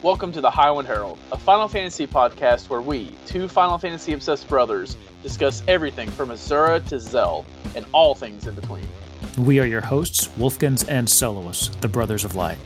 Welcome to the Highwind Herald, a Final Fantasy podcast where we, two Final Fantasy obsessed brothers, discuss everything from Azura to Zell and all things in between. We are your hosts, Wolfkins and Soloists, the Brothers of Light.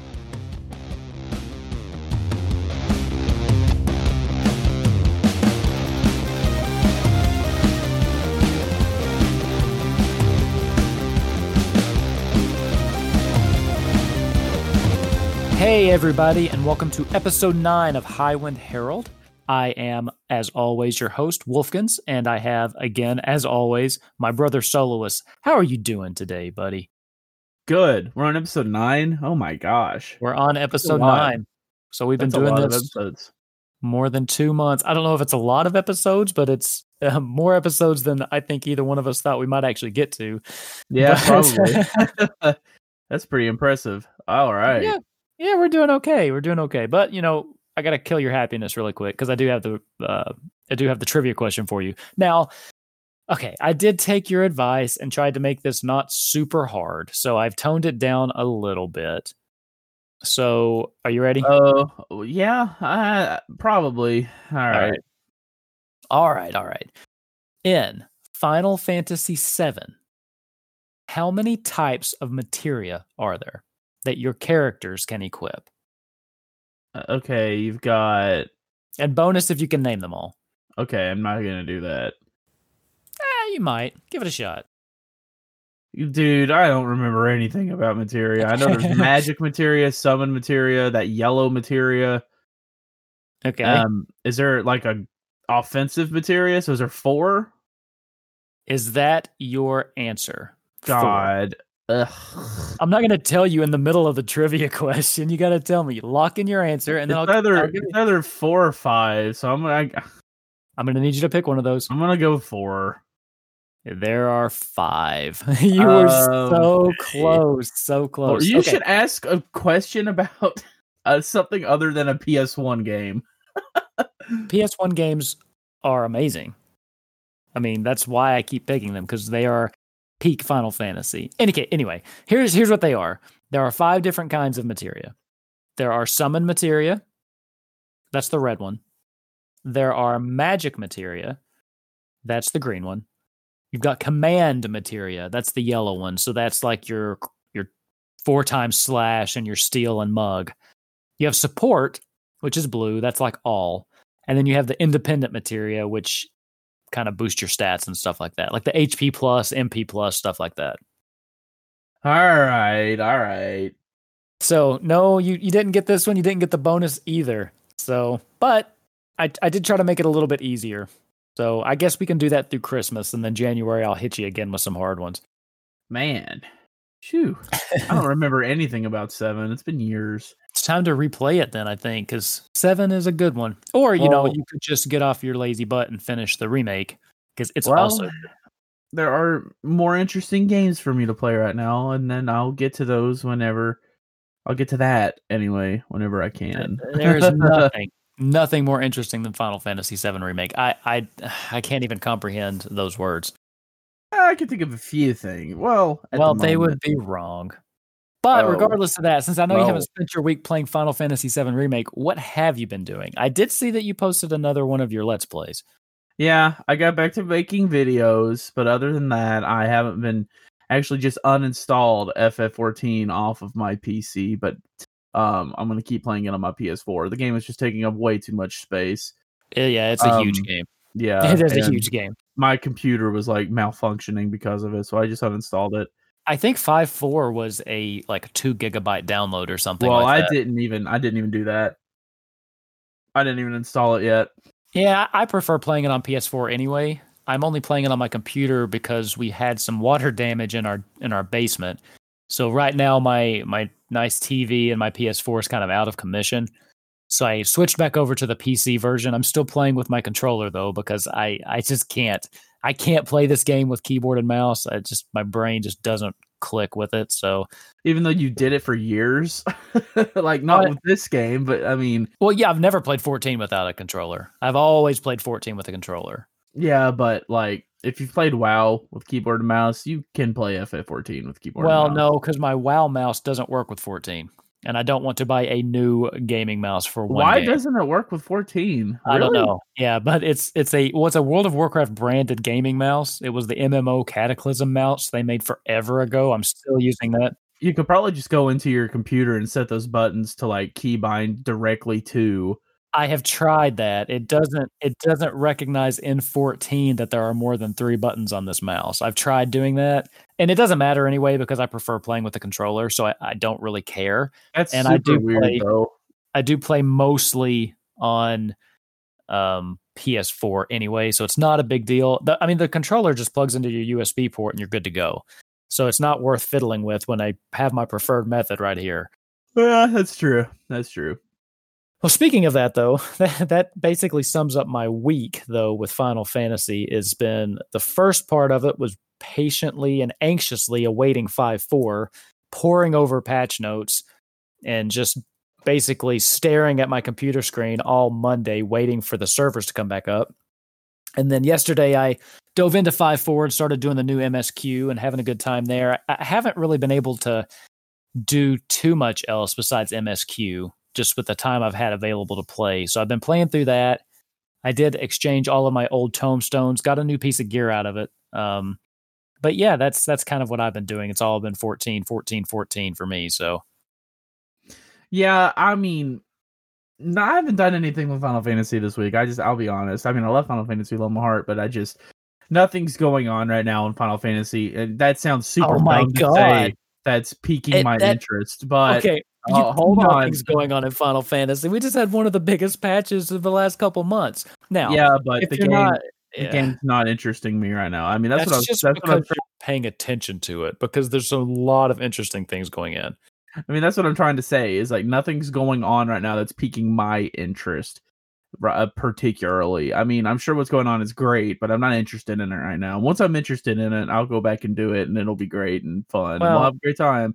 Hey, everybody, and welcome to episode 9 of Highwind Herald. I am, as always, your host, Wolfkins, and I have, again, as always, my brother Soloist. How are you doing today, buddy? Good. We're on episode nine. Oh my gosh. We're on episode 9. So we've That's been doing this more than two months. I don't know if it's a lot of episodes, but it's uh, more episodes than I think either one of us thought we might actually get to. Yeah, But- probably. That's pretty impressive. All right. Yeah, yeah, we're doing okay. We're doing okay. But you know, I gotta kill your happiness really quick because I do have the uh, I do have the trivia question for you now. Okay, I did take your advice and tried to make this not super hard, so I've toned it down a little bit. So, are you ready? Oh, yeah. Uh, probably. All right. right. All right, all right. In Final Fantasy VII, how many types of materia are there that your characters can equip? Uh, Okay, you've got. And bonus if you can name them all. Okay, I'm not gonna do that, Eh, you might. Give it a shot. dude. I don't remember anything about materia. I know there's magic materia, summon materia, that yellow materia. Okay. Um, is there like a offensive materia? So is there four? Is that your answer? God. Ugh. I'm not going to tell you in the middle of the trivia question. You got to tell me. Lock in your answer, and then it's I'll, either I'll it's you- either four or five. So I'm gonna I'm going to need you to pick one of those. I'm gonna go four. There are five. you were so close. So close. you Okay. should ask a question about uh, something other than a PS1 game. PS1 games are amazing. I mean, that's why I keep picking them because they are peak Final Fantasy. Any anyway, here's here's what they are. There are five different kinds of materia. There are summon materia. That's the red one. There are magic materia. That's the green one. You've got command materia. That's the yellow one. So that's like your your four times slash and your steal and mug. You have support, which is blue. That's like all. And then you have the independent materia, which kind of boost your stats and stuff like that, like the HP plus, MP plus, stuff like that. All right, all right. So no, you you didn't get this one. You didn't get the bonus either. So, but I I did try to make it a little bit easier. So I guess we can do that through Christmas, and then January I'll hit you again with some hard ones. Man, shoo! I don't remember anything about seven. It's been years. It's time to replay it then, I think, because seven is a good one. Or you know, you could just get off your lazy butt and finish the remake because it's Well, also there are more interesting games for me to play right now, and then I'll get to those whenever. I'll get to that anyway, whenever I can. There's nothing, nothing more interesting than Final Fantasy VII remake. I, I, I can't even comprehend those words. I can think of a few things. Well, at the well, they would be wrong. But Oh. regardless of that, since I know you haven't spent your week playing Final Fantasy VII remake, what have you been doing? I did see that you posted another one of your Let's Plays. Yeah, I got back to making videos, but other than that, I haven't been actually just uninstalled FF14 off of my PC, but um I'm going to keep playing it on my PS4. The game is just taking up way too much space. Yeah, it's a huge Um, game. Yeah. it is a huge game. My computer was like malfunctioning because of it, so I just uninstalled it. I think five four was a like a two gigabyte download or something. well, like I that. didn't even I didn't even do that. I didn't even install it yet. Yeah, I prefer playing it on PS4 anyway. I'm only playing it on my computer because we had some water damage in our in our basement. So right now my my nice TV and my PS4 is kind of out of commission. So I switched back over to the PC version. I'm still playing with my controller though because I I just can't I can't play this game with keyboard and mouse. I just my brain just doesn't click with it. So Even though you did it for years. like not with this game, but I mean, well, yeah, I've never played 14 without a controller. I've always played 14 with a controller. Yeah, but like if you've played WoW with keyboard and mouse, you can play FF14 with keyboard. Well, and mouse. no, because my WoW mouse doesn't work with 14. And I don't want to buy a new gaming mouse for one. Why game. doesn't it work with 14? I don't know. Yeah, but it's it's a what's a World of Warcraft branded gaming mouse. It was the MMO Cataclysm mouse they made forever ago. I'm still using that. You could probably just go into your computer and set those buttons to like keybind directly to. I have tried that. It doesn't it doesn't recognize in 14 that there are more than 3 buttons on this mouse. I've tried doing that and it doesn't matter anyway because I prefer playing with the controller, so I, I don't really care. That's And I do weird play- though. I do play mostly on um PS4 anyway, so it's not a big deal. The, I mean, the controller just plugs into your USB port and you're good to go. So it's not worth fiddling with when I have my preferred method right here. Yeah, that's true. That's true. Well, speaking of that, though, that, that basically sums up my week, though, with Final Fantasy. It's been the first part of it was patiently and anxiously awaiting 5 4, poring over patch notes, and just basically staring at my computer screen all Monday, waiting for the servers to come back up. And then yesterday, I dove into 5 4 and started doing the new MSQ and having a good time there. I haven't really been able to do too much else besides MSQ just with the time I've had available to play. So I've been playing through that. I did exchange all of my old tomestones, got a new piece of gear out of it. Um, but yeah, that's that's kind of what I've been doing. It's all been 14, 14, 14 for me. So Yeah, I mean, no, I haven't done anything with Final Fantasy this week. I just, I'll be honest. I mean, I love Final Fantasy, love my heart, but I just nothing's going on right now in Final Fantasy, and that sounds super. Oh my God. That's piquing It- my that- interest, but okay, uh, you, hold on. nothing's going on in Final Fantasy. We just had one of the biggest patches of the last couple months. Now, yeah, but if the you're game, not, the yeah. game's not interesting me right now. I mean, that's, that's, what I'm. just That's what I'm paying attention to it because there's a lot of interesting things going in. I mean, that's what I'm trying to say is like nothing's going on right now that's piquing my interest, uh, particularly. I mean, I'm sure what's going on is great, but I'm not interested in it right now. Once I'm interested in it, I'll go back and do it, and it'll be great and fun. and Well- we'll have a great time.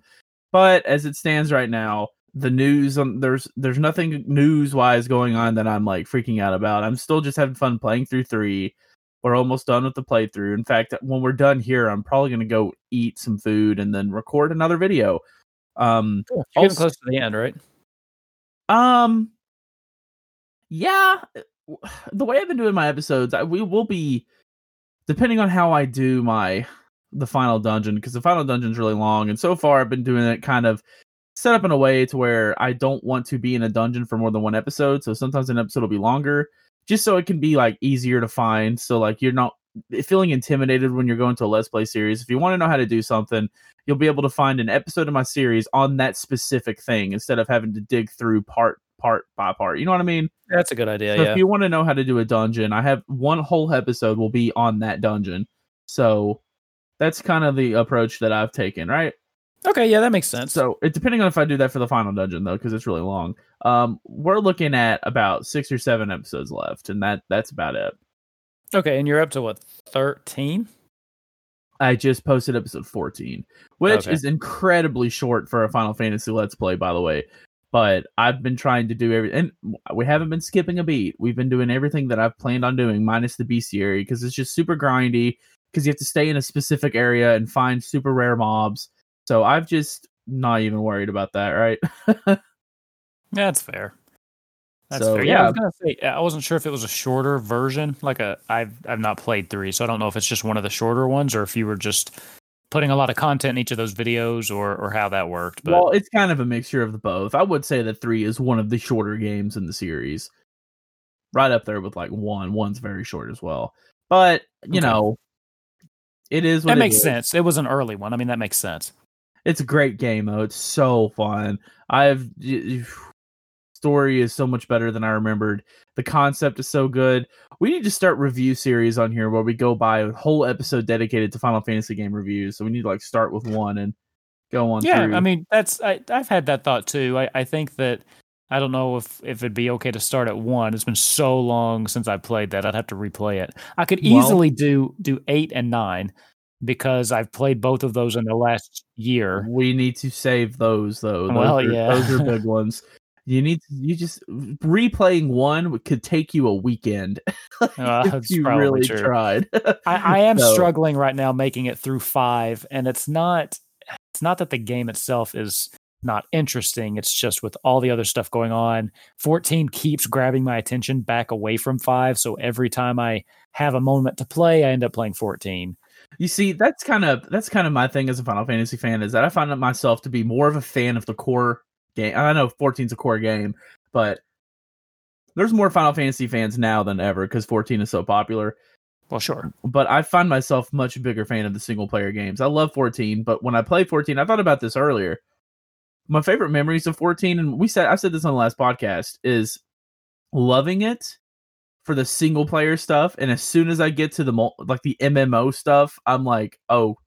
But as it stands right now, the news on there's there's nothing news wise going on that I'm like freaking out about. I'm still just having fun playing through three. We're almost done with the playthrough. In fact, when we're done here, I'm probably gonna go eat some food and then record another video. Um, You're Also- close to the end, right? um, yeah, the way I've been doing my episodes, I, we will be depending on how I do my the final dungeon because the final dungeon's really long, and so far I've been doing it kind of set up in a way to where I don't want to be in a dungeon for more than one episode. So sometimes an episode will be longer, just so it can be like easier to find. So like you're not feeling intimidated when you're going to a let's play series. If you want to know how to do something, you'll be able to find an episode of my series on that specific thing instead of having to dig through part part by part. You know what I mean? That's a good idea. so yeah. if you want to know how to do a dungeon, I have one whole episode will be on that dungeon. So that's kind of the approach that I've taken, right? okay, yeah, that makes sense. So it depending on if I do that for the final dungeon though, because it's really long. Um, we're looking at about six or seven episodes left, and that that's about it. okay, and you're up to what thirteen? I just posted episode 14, which Okay. is incredibly short for a Final Fantasy Let's Play, by the way. But I've been trying to do everything, and we haven't been skipping a beat. We've been doing everything that I've planned on doing, minus the bestiary, because it's just super grindy. Because you have to stay in a specific area and find super rare mobs. So I've just not even worried about that, right? That's fair. That's So, fair. Yeah, I was gonna say I wasn't sure if it was a shorter version. Like a I've I've not played three, so I don't know if it's just one of the shorter ones or if you were just putting a lot of content in each of those videos or or how that worked. But well, it's kind of a mixture of the both. I would say that three is one of the shorter games in the series, right up there with like one. One's very short as well, but you Okay. know, it is what that it makes is. sense. It was an early one. I mean, that makes sense. It's a great game though. It's so fun. I've story is so much better than I remembered. The concept is so good. We need to start review series on here where we go by a whole episode dedicated to Final Fantasy game reviews. So we need to like start with one and go on. Yeah, through. I mean that's I, I've had that thought too. I, I think that I don't know if if it'd be okay to start at one. It's been so long since I played that. I'd have to replay it. I could Well- easily do do eight and nine because I've played both of those in the last year. We need to save those though. Those Well, are, yeah. those are big ones. You need to, you just replaying one could take you a weekend Uh, if you really true. tried. I, I am So- struggling right now making it through five, and it's not it's not that the game itself is not interesting. It's just with all the other stuff going on, 14 keeps grabbing my attention back away from 5, so every time I have a moment to play, I end up playing 14. You see, that's kind of that's kind of my thing as a Final Fantasy fan is that I find myself to be more of a fan of the core game. I know 14 is a core game, but there's more Final Fantasy fans now than ever because 14 is so popular. Well, sure. But I find myself much bigger fan of the single player games. I love 14, but when I play 14, I thought about this earlier. My favorite memories of 14, and we said I said this on the last podcast, is loving it for the single player stuff. And as soon as I get to the like the MMO stuff, I'm like, oh,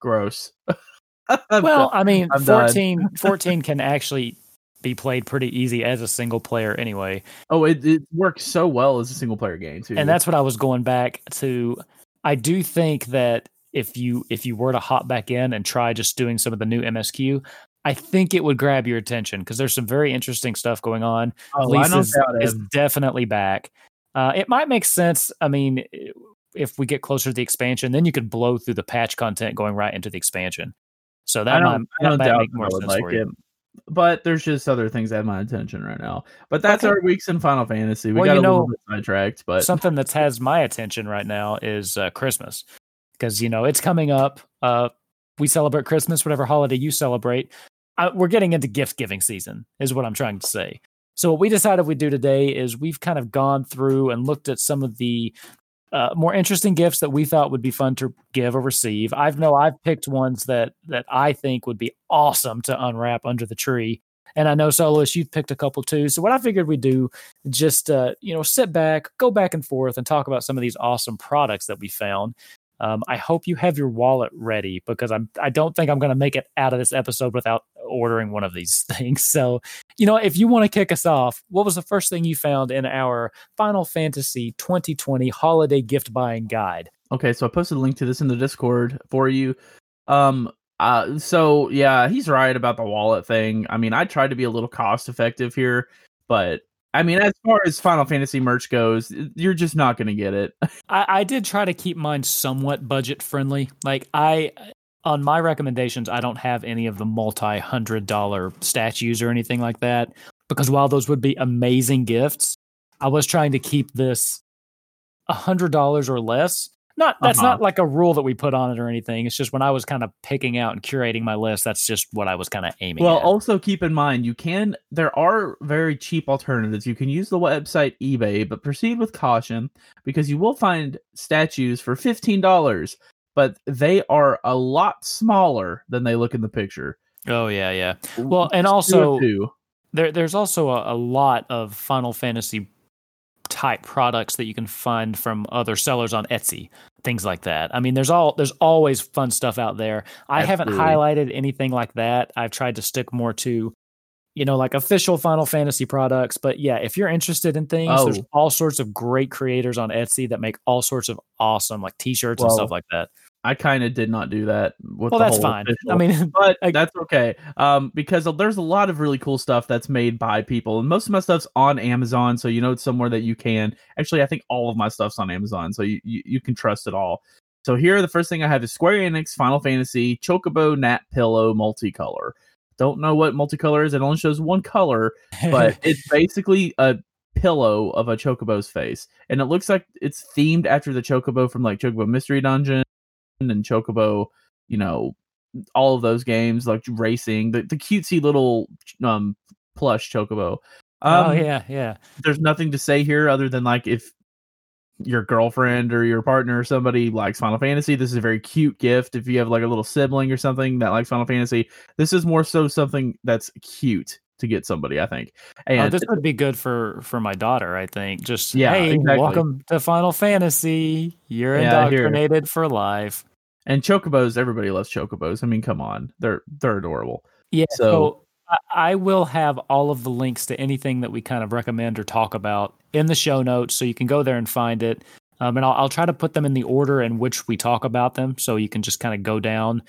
gross. well, I mean, 14, 14 can actually be played pretty easy as a single player anyway. Oh, it, it works so well as a single player game too. And that's what I was going back to. I do think that if you if you were to hop back in and try just doing some of the new MSQ, I think it would grab your attention because there's some very interesting stuff going on. Oh, Lisa is, is definitely back. Uh, it might make sense. I mean, if we get closer to the expansion, then you could blow through the patch content going right into the expansion. So that might, that might make more sense like for you. It but there's just other things that have my attention right now. But that's okay. our weeks in Final Fantasy. We well, got you a know, little bit sidetracked, but something that has my attention right now is uh, Christmas because you know it's coming up. Uh, we celebrate Christmas, whatever holiday you celebrate. Uh, we're getting into gift giving season, is what I'm trying to say. So what we decided we'd do today is we've kind of gone through and looked at some of the uh, more interesting gifts that we thought would be fun to give or receive. I've know I've picked ones that that I think would be awesome to unwrap under the tree. And I know Solus, you've picked a couple too. So what I figured we'd do, just uh, you know, sit back, go back and forth, and talk about some of these awesome products that we found. Um, I hope you have your wallet ready because I'm I don't think I'm going to make it out of this episode without ordering one of these things. So, you know, if you want to kick us off, what was the first thing you found in our Final Fantasy 2020 holiday gift buying guide? Okay, so I posted a link to this in the Discord for you. Um uh so yeah, he's right about the wallet thing. I mean, I tried to be a little cost effective here, but I mean, as far as Final Fantasy merch goes, you're just not going to get it. I, I did try to keep mine somewhat budget friendly. Like I, on my recommendations, I don't have any of the multi hundred dollar statues or anything like that because while those would be amazing gifts, I was trying to keep this a hundred dollars or less not that's uh-huh. not like a rule that we put on it or anything. It's just when I was kind of picking out and curating my list, that's just what I was kind of aiming well, at. also keep in mind you can there are very cheap alternatives. You can use the website eBay, but proceed with caution because you will find statues for $15, but they are a lot smaller than they look in the picture. Oh yeah, yeah. Well, and also there there's also a, a lot of Final Fantasy type products that you can find from other sellers on Etsy, things like that. I mean, there's all there's always fun stuff out there. I haven't highlighted anything like that. I've tried to stick more to you know, like official Final Fantasy products. But yeah, if you're interested in things, oh. there's all sorts of great creators on Etsy that make all sorts of awesome like t-shirts well, and stuff like that. I kind of did not do that. well, that's fine. Official. I mean, but I, that's okay. Um, because there's a lot of really cool stuff that's made by people, and most of my stuff's on Amazon, so you know it's somewhere that you can. Actually, I think all of my stuff's on Amazon, so you you, you can trust it all. So here, the first thing I have is Square Enix Final Fantasy Chocobo Nat Pillow Multicolor. Don't know what multicolor is. It only shows one color, but it's basically a pillow of a chocobo's face, and it looks like it's themed after the chocobo from like Chocobo Mystery Dungeon and Chocobo, you know, all of those games like racing, the, the cutesy little um plush Chocobo. Oh, um, oh yeah, yeah. There's nothing to say here other than like if your girlfriend or your partner or somebody likes Final Fantasy, this is a very cute gift. If you have like a little sibling or something that likes Final Fantasy, this is more so something that's cute to get somebody, I think. Oh, and oh, this would be good for for my daughter, I think. Just yeah, hey, exactly. welcome to Final Fantasy. You're yeah, indoctrinated for life. And chocobos, everybody loves chocobos. I mean, come on. They're they're adorable. Yeah. So, so I will have all of the links to anything that we kind of recommend or talk about in the show notes, so you can go there and find it. Um, and I'll, I'll try to put them in the order in which we talk about them, so you can just kind of go down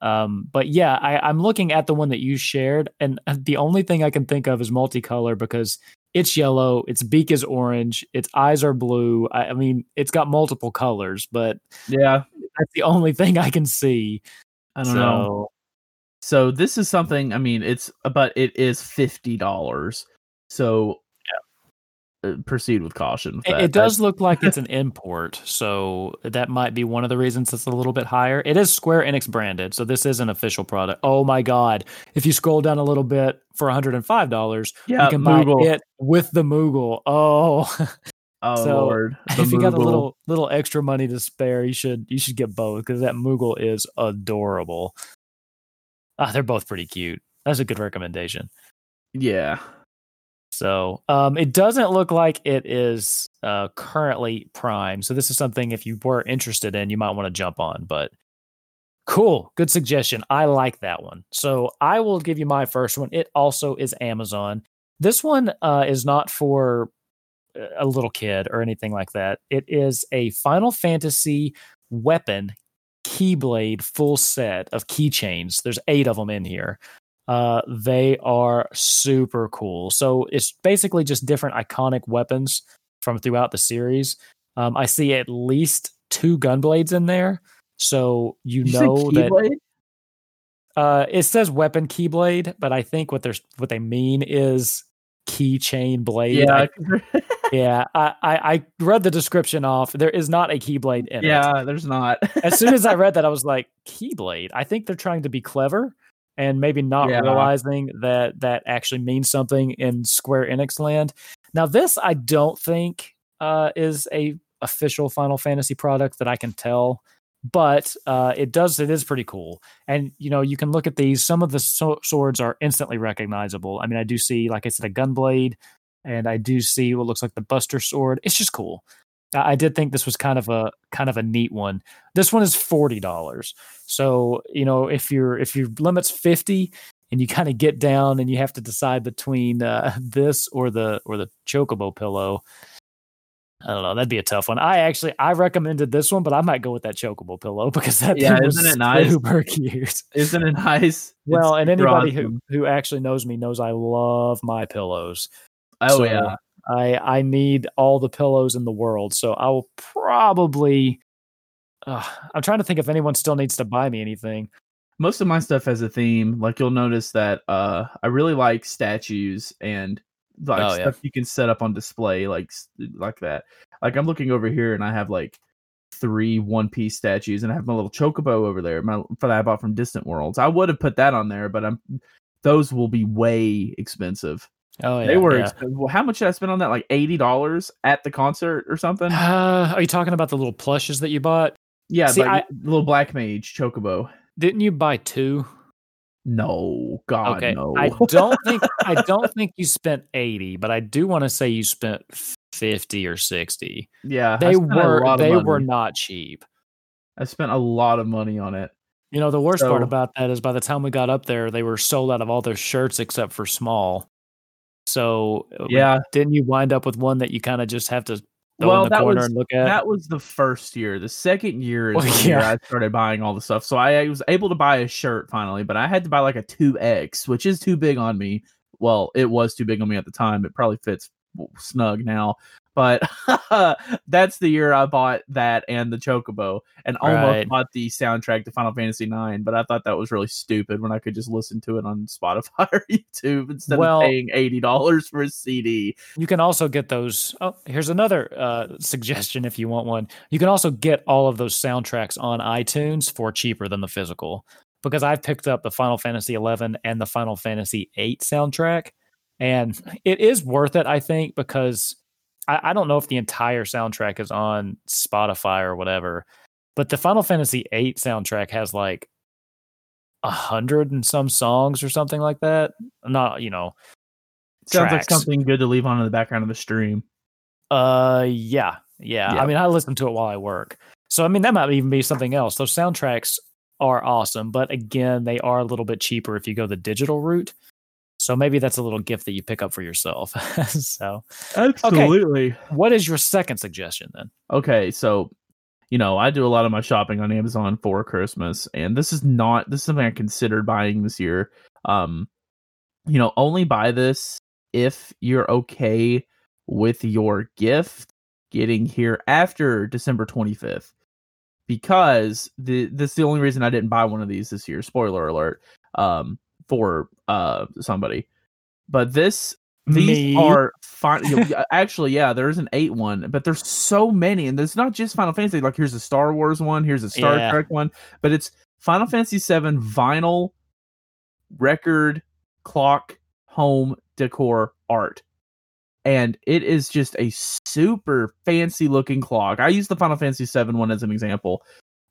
um, but yeah, I, I'm looking at the one that you shared, and uh, the only thing I can think of is multicolor because it's yellow, its beak is orange, its eyes are blue. I, I mean, it's got multiple colors, but yeah, that's the only thing I can see. I don't so, know. So this is something. I mean, it's but it is fifty dollars. So proceed with caution. with It, that. it does look like it's an import, so that might be one of the reasons it's a little bit higher. It is Square Enix branded, so this is an official product. Oh my god! If you scroll down a little bit for one hundred and five dollars, yeah, you can buy it with the Moogle. Oh, Oh So, lord, the if you got a little little extra money to spare, you should you should get both because that Moogle is adorable. Ah, they're both pretty cute. That's a good recommendation. yeah, So um, it doesn't look like it is uh, currently prime. So this is something if you were interested in, you might want to jump on. But cool, good suggestion. I like that one. So I will give you my first one. It also is Amazon. This one uh, is not for a little kid or anything like that. It is a Final Fantasy weapon keyblade full set of keychains. There's eight of them in here. Uh, they are super cool. So it's basically just different iconic weapons from throughout the series. Um, I see at least two gunblades in there. So you, you know that uh, it says weapon keyblade, but I think what they're what they mean is keychain blade. Yeah, I- yeah. I, I I read the description off. There is not a keyblade in it. yeah. There's not. As soon as I read that, I was like, keyblade. I think they're trying to be clever and maybe not Yeah. realizing that that actually means something in Square Enix land. Now, this I don't think uh, is a official Final Fantasy product that I can tell, but uh, it does. It is pretty cool, and you know you can look at these. Some of the so- swords are instantly recognizable. I mean, I do see, like I said, a gunblade, and I do see what looks like the Buster Sword. It's just cool. I did think this was kind of a kind of a neat one. This one is forty dollars. So you know if your if your limit's fifty and you kind of get down and you have to decide between uh, this or the or the chocobo pillow. I don't know. That'd be a tough one. I actually I recommended this one, but I might go with that chocobo pillow because that yeah, isn't it nice? super cute. Isn't it nice? Well, It's and anybody awesome. who who actually knows me knows I love my pillows. Oh So, yeah. I I need all the pillows in the world, so I will probably. Uh, I'm trying to think if anyone still needs to buy me anything. most of my stuff has a theme. Like you'll notice that uh I really like statues and like Oh, yeah. stuff you can set up on display like like that. Like I'm looking over here and I have like three one piece statues and I have my little chocobo over there my, that I bought from Distant Worlds. I would have put that on there, but I'm those will be way expensive. Oh yeah, they were yeah. well, how much did I spend on that? Like eighty dollars at the concert or something? Uh, are you talking about the little plushes that you bought? yeah, see, like I- little black mage chocobo. Didn't you buy two? No, God, okay, no. I don't think I don't think you spent eighty, but I do want to say you spent fifty or sixty. yeah, They were they money. were not cheap. I spent a lot of money on it. You know, the worst part about that is by the time we got up there, they were sold out of all their shirts except for small. So uh, Yeah, didn't you wind up with one that you kind of just have to throw Well, in the that corner was- and look at? that was the first year. The second year is Well, the year yeah. I started buying all the stuff. So I was able to buy a shirt finally, but I had to buy like a two X, which is too big on me. Well, it was too big on me at the time. It probably fits snug now. But that's the year I bought that and the Chocobo, and almost Right. bought the soundtrack to Final Fantasy IX. But I thought that was really stupid when I could just listen to it on Spotify or YouTube instead Well- of paying eighty dollars for a CD. You can also get those. Oh, here's another uh, suggestion if you want one. You can also get all of those soundtracks on iTunes for cheaper than the physical. Because I've picked up the Final Fantasy 11 and the Final Fantasy 8 soundtrack, and it is worth it. I think because I, I don't know if the entire soundtrack is on Spotify or whatever, but the Final Fantasy VIII soundtrack has like a hundred and some songs or something like that. Not you know Sounds tracks. like something good to leave on in the background of the stream. Uh, yeah, yeah, Yeah. I mean, I listen to it while I work, so I mean that might even be something else. Those soundtracks are awesome, but again, they are a little bit cheaper if you go the digital route. So maybe that's a little gift that you pick up for yourself. so, Absolutely. what is your second suggestion then? Okay. so you know, I do a lot of my shopping on Amazon for Christmas, and this is not this is something I considered buying this year. Um, you know, only buy this if you're okay with your gift getting here after December 25th. Because the this is the only reason I didn't buy one of these this year. Spoiler alert. um for uh somebody. But this these Me. are fine. actually, yeah, there's an eight one, but there's so many, and there's not just Final Fantasy. Like here's a Star Wars one, here's a Star Yeah. Trek one, but it's Final Fantasy seven vinyl record clock home decor art. And it is just a super fancy looking clock. I use the Final Fantasy VII one as an example.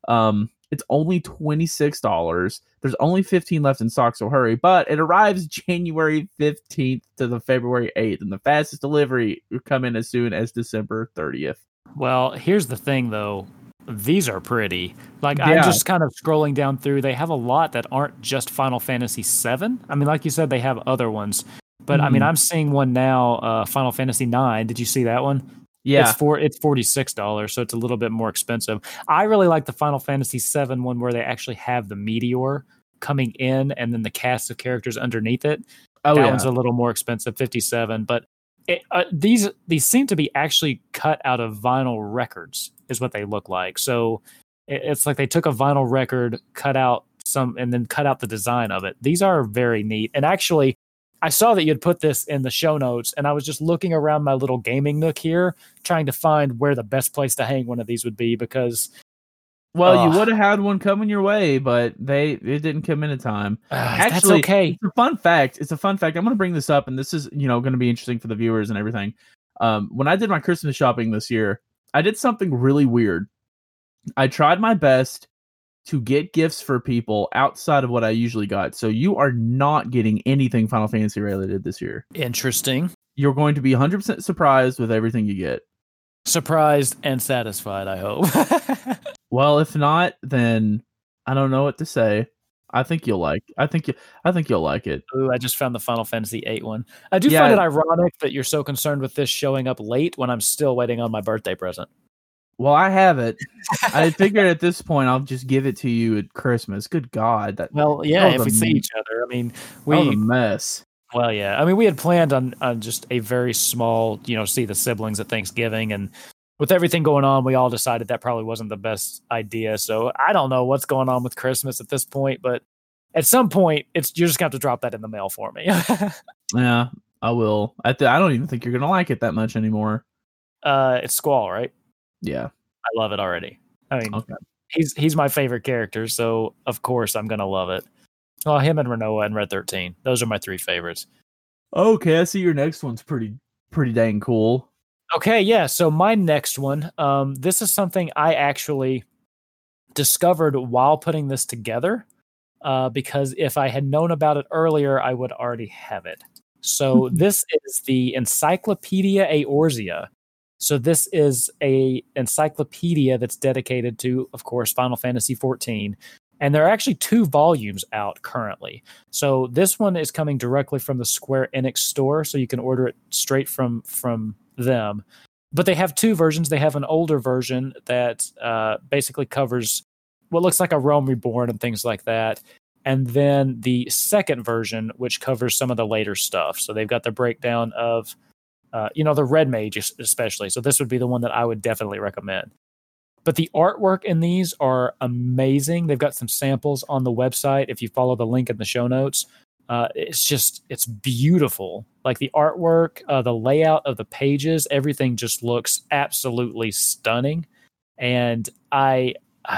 Um, it's only $26. There's only 15 left in stock, so hurry. But it arrives January 15th to the February 8th, and the fastest delivery will come in as soon as December 30th. Well, here's the thing though. These are pretty. Like Yeah. I'm just kind of scrolling down through. They have a lot that aren't just Final Fantasy VII. I mean, like you said, they have other ones. But I mean, Mhm. I'm seeing one now, uh, Final Fantasy Nine. Did you see that one? Yeah. It's for it's forty six dollars, so it's a little bit more expensive. I really like the Final Fantasy VII one where they actually have the meteor coming in and then the cast of characters underneath it. oh, that yeah. one's a little more expensive, fifty seven. But it, uh, these these seem to be actually cut out of vinyl records, is what they look like. So it, it's like they took a vinyl record, cut out some, and then cut out the design of it. These are very neat, and actually. I saw that you'd put this in the show notes, and I was just looking around my little gaming nook here, trying to find where the best place to hang one of these would be because Well, Ugh. you would have had one coming your way, but they it didn't come in in time. uh, Actually, okay. It's a fun fact. It's a fun fact. I'm going to bring this up, and this is you know going to be interesting for the viewers and everything. Um, when I did my Christmas shopping this year, I did something really weird. I tried my best to get gifts for people outside of what I usually got. So you are not getting anything Final Fantasy related this year. Interesting. You're going to be 100% surprised with everything you get. Surprised and satisfied, I hope. Well, if not, then I don't know what to say. I think you'll like. I think you. I think you'll like it. Ooh, I just found the Final Fantasy VIII one. I do Yeah. find it ironic that you're so concerned with this showing up late when I'm still waiting on my birthday present. Well, I have it. I figured at this point I'll just give it to you at Christmas. Good God, that Well, yeah, That if we see each other, I mean, that was a we mess. well, yeah, I mean, we had planned on on just a very small, you know, see the siblings at Thanksgiving, and with everything going on, we all decided that probably wasn't the best idea. So I don't know what's going on with Christmas at this point, but at some point, it's you're just gonna have to drop that in the mail for me. Yeah, I will. I th- I don't even think you're gonna like it that much anymore. uh, it's Squall, right? Yeah. I love it already. I mean, Okay. he's he's my favorite character, so of course I'm gonna love it. Well, him and Rinoa and Red Thirteen. Those are my three favorites. Okay, I see your next one's pretty pretty dang cool. Okay, yeah. So my next one, um, this is something I actually discovered while putting this together. Uh, because if I had known about it earlier, I would already have it. So this is the Encyclopedia Eorzea. So this is a encyclopedia that's dedicated to, of course, Final Fantasy XIV. And there are actually two volumes out currently. So this one is coming directly from the Square Enix store, so you can order it straight from from them. But they have two versions. They have an older version that uh, basically covers what looks like a Realm Reborn and things like that. And then the second version, which covers some of the later stuff. So they've got the breakdown of, uh, you know, the Red Mage especially. So this would be the one that I would definitely recommend. But the artwork in these are amazing. They've got some samples on the website. If you follow the link in the show notes, uh, it's just it's beautiful. Like the artwork, uh, the layout of the pages, everything just looks absolutely stunning. And I,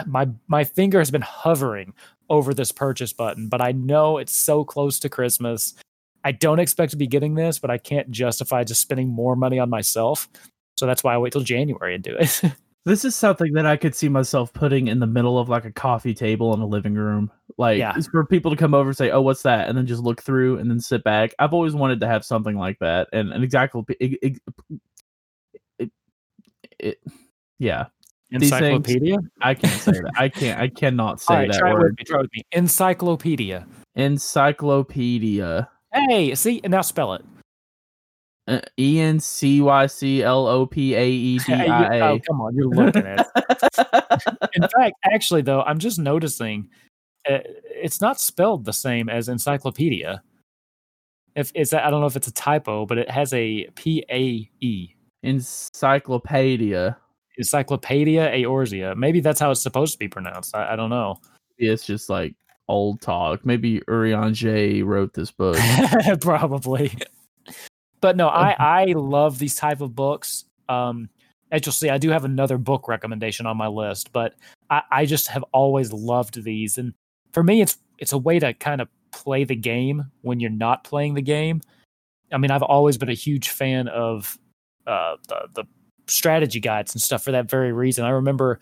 my my finger has been hovering over this purchase button, but I know it's so close to Christmas. I don't expect to be getting this, but I can't justify just spending more money on myself. So that's why I wait till January and do it. This is something that I could see myself putting in the middle of like a coffee table in a living room. Like Yeah. for people to come over and say, "Oh, what's that?" and then just look through and then sit back. I've always wanted to have something like that. And an exactly it, it, yeah, things- Encyclopedia. I can't say that. I can't I cannot say right, that with word. me. Try with me. Encyclopedia. Encyclopedia. Hey, see, and now spell it. Uh, E N C Y C L O P A E D I oh, come on, you're looking at it. In fact, actually, though, I'm just noticing uh, it's not spelled the same as encyclopedia. If it's, I don't know if it's a typo, but it has a P A E. Encyclopedia. Encyclopedia Eorzea. Maybe that's how it's supposed to be pronounced. I, I don't know. It's just like old talk. Maybe Urianger wrote this book. probably. But no, I I love these type of books. Um, as you'll see, I do have another book recommendation on my list, but I, I just have always loved these, and for me, it's it's a way to kind of play the game when you're not playing the game. I mean, I've always been a huge fan of uh, the the strategy guides and stuff for that very reason. I remember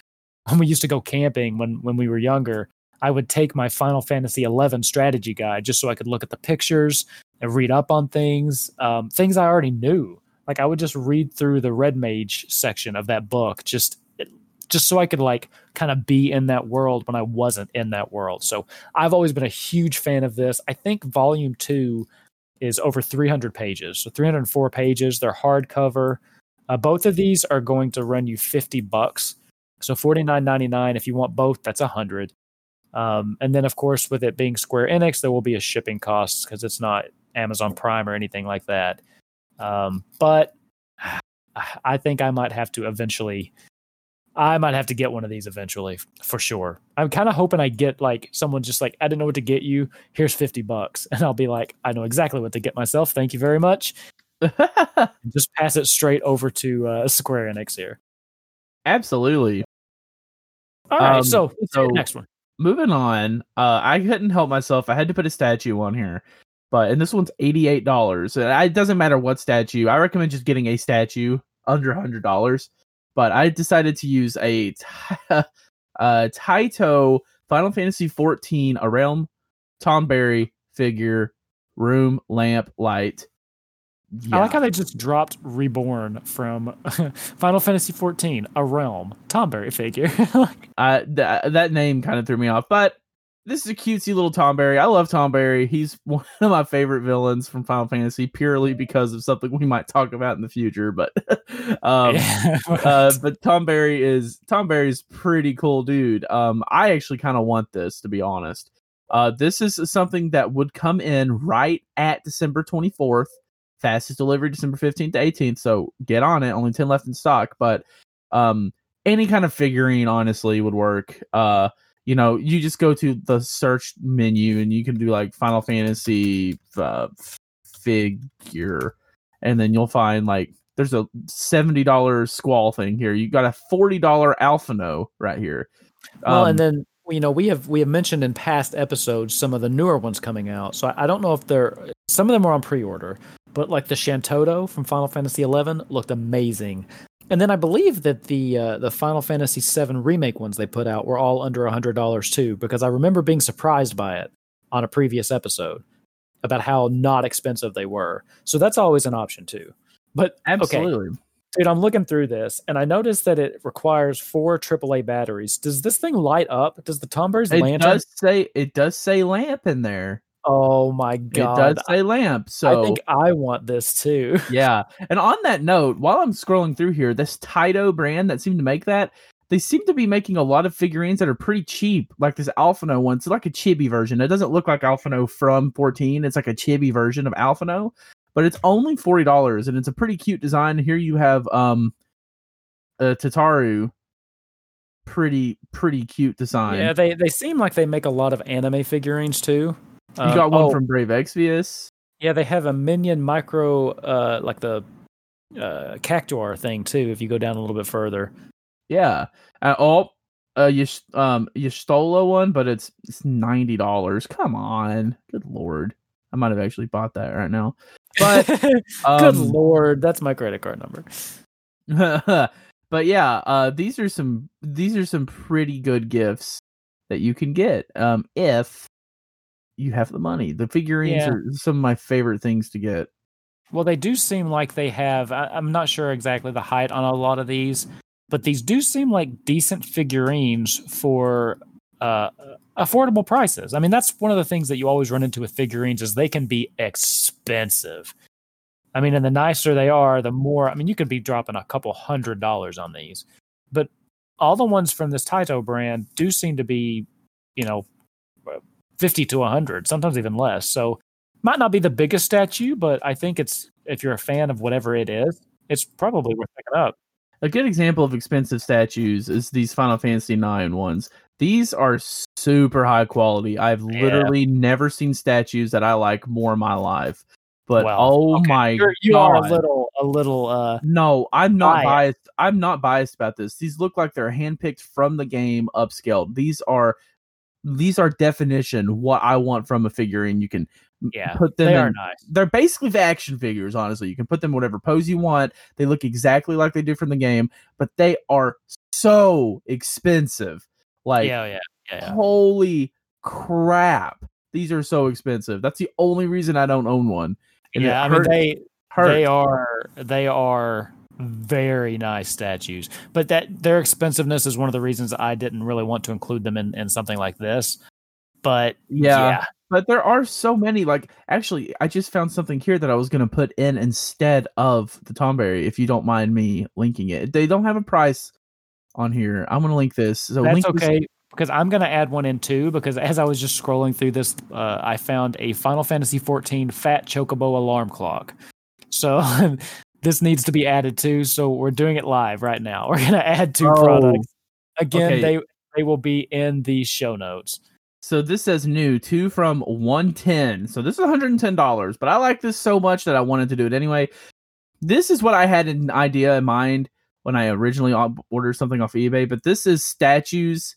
when we used to go camping when when we were younger, I would take my Final Fantasy XI strategy guide just so I could look at the pictures and read up on things, um, things I already knew. Like I would just read through the Red Mage section of that book, just just so I could like kind of be in that world when I wasn't in that world. So I've always been a huge fan of this. I think Volume Two is over 300 pages, so 304 pages. They're hardcover. Uh, both of these are going to run you 50 bucks. So 49.99 if you want both, that's a hundred. Um, and then of course with it being Square Enix, there will be a shipping cost because it's not Amazon Prime or anything like that. Um, but I think I might have to eventually. I might have to get one of these eventually for sure. I'm kind of hoping I get like someone just like I don't know what to get you. Here's fifty bucks, and I'll be like, I know exactly what to get myself. Thank you very much. just pass it straight over to uh, Square Enix here. Absolutely. All right, Um, so, so- the next one. Moving on. Uh, I couldn't help myself. I had to put a statue on here, but and this one's eighty eight dollars. It doesn't matter what statue. I recommend just getting a statue under hundred dollars. But I decided to use a uh, Taito Final Fantasy fourteen a realm Tomberry figure room lamp light. I like how they just dropped Reborn from Final Fantasy XIV, a realm, Tomberry figure. uh, th- that name kind of threw me off. But this is a cutesy little Tomberry. I love Tomberry. He's one of my favorite villains from Final Fantasy purely because of something we might talk about in the future. But um, Yeah, uh, but Tomberry is Tomberry's pretty cool dude. Um, I actually kind of want this to be honest. Uh, this is something that would come in right at December 24th. Fastest delivery December 15th to 18th. So get on it. Only 10 left in stock. But um, any kind of figurine honestly would work. Uh, you know, you just go to the search menu and you can do like Final Fantasy uh, figure, and then you'll find like there's a seventy dollars squall thing here. You got a forty dollar Alphinaud right here. well, Um, and then you know we have we have mentioned in past episodes some of the newer ones coming out. So I, I don't know if they're some of them are on pre-order, but like the Shantoto from Final Fantasy XI looked amazing. And then I believe that the uh, the Final Fantasy VII remake ones they put out were all under hundred dollars too, because I remember being surprised by it on a previous episode about how not expensive they were. So that's always an option too. But okay, absolutely. Dude, I'm looking through this and I noticed that it requires four AAA batteries. Does this thing light up? Does the Tomber's It lantern? does say it does say lamp in there. Oh my god. It does say lamp. So I think I want this too. yeah. And on that note, while I'm scrolling through here, this Taito brand that seemed to make that, they seem to be making a lot of figurines that are pretty cheap, like this Alphinaud one. It's like a chibi version. It doesn't look like Alphinaud from 14. It's like a chibi version of Alphinaud, but it's only forty dollars, and it's a pretty cute design. Here you have um, uh, Tataru, pretty pretty cute design. Yeah, they they seem like they make a lot of anime figurines too. You Uh, got one oh, from Brave Exvius. Yeah, they have a minion micro uh like the uh cactuar thing too if you go down a little bit further. Yeah. Uh, oh, uh, you um you stole a one, but it's it's ninety dollars. Come on, good lord! I might have actually bought that right now. But good um, lord, that's my credit card number. but yeah, uh, these are some these are some pretty good gifts that you can get um if you have the money. The figurines Yeah. are some of my favorite things to get. Well, they do seem like they have. I, I'm not sure exactly the height on a lot of these, but these do seem like decent figurines for uh, affordable prices. I mean, that's one of the things that you always run into with figurines is they can be expensive. I mean, and the nicer they are, the more. I mean, you could be dropping a couple hundred dollars on these, but all the ones from this Taito brand do seem to be, you know, fifty to hundred, sometimes even less. So might not be the biggest statue, but I think it's if you're a fan of whatever it is, it's probably worth picking up. A good example of expensive statues is these Final Fantasy IX ones. These are super high quality. I've Yeah. literally never seen statues that I like more in my life. But Well, oh okay, my You're, you god. are a little, a little. uh no, I'm not Biased. biased. I'm not biased about this. These look like they're handpicked from the game, upscaled. These are these are definition what I want from a figurine. You can Yeah, put them they in are nice. they're basically the action figures, honestly. You can put them whatever pose you want. They look exactly like they do from the game, but they are so expensive. Like yeah, yeah, yeah, yeah. holy crap. These are so expensive. That's the only reason I don't own one. And yeah. I mean, hurt- they hurt. they are they are very nice statues, but that their expensiveness is one of the reasons I didn't really want to include them in in something like this. But Yeah. yeah, But there are so many. Like, actually, I just found something here that I was going to put in instead of the Tomberry, if you don't mind me linking it. They don't have a price on here. I'm going to link this. So that's link this- okay because I'm gonna add one in too. Because as I was just scrolling through this, uh, I found a Final Fantasy 14 Fat Chocobo alarm clock. So this needs to be added too. So we're doing it live right now. We're gonna add two Oh, products. Again, okay. they they will be in the show notes. So this says new, two from 110. So this is $110, but I like this so much that I wanted to do it anyway. This is what I had an idea in mind when I originally ordered something off eBay, but this is statues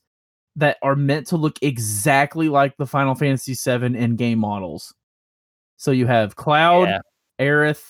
that are meant to look exactly like the Final Fantasy VII in game models. So you have Cloud, Yeah. Aerith,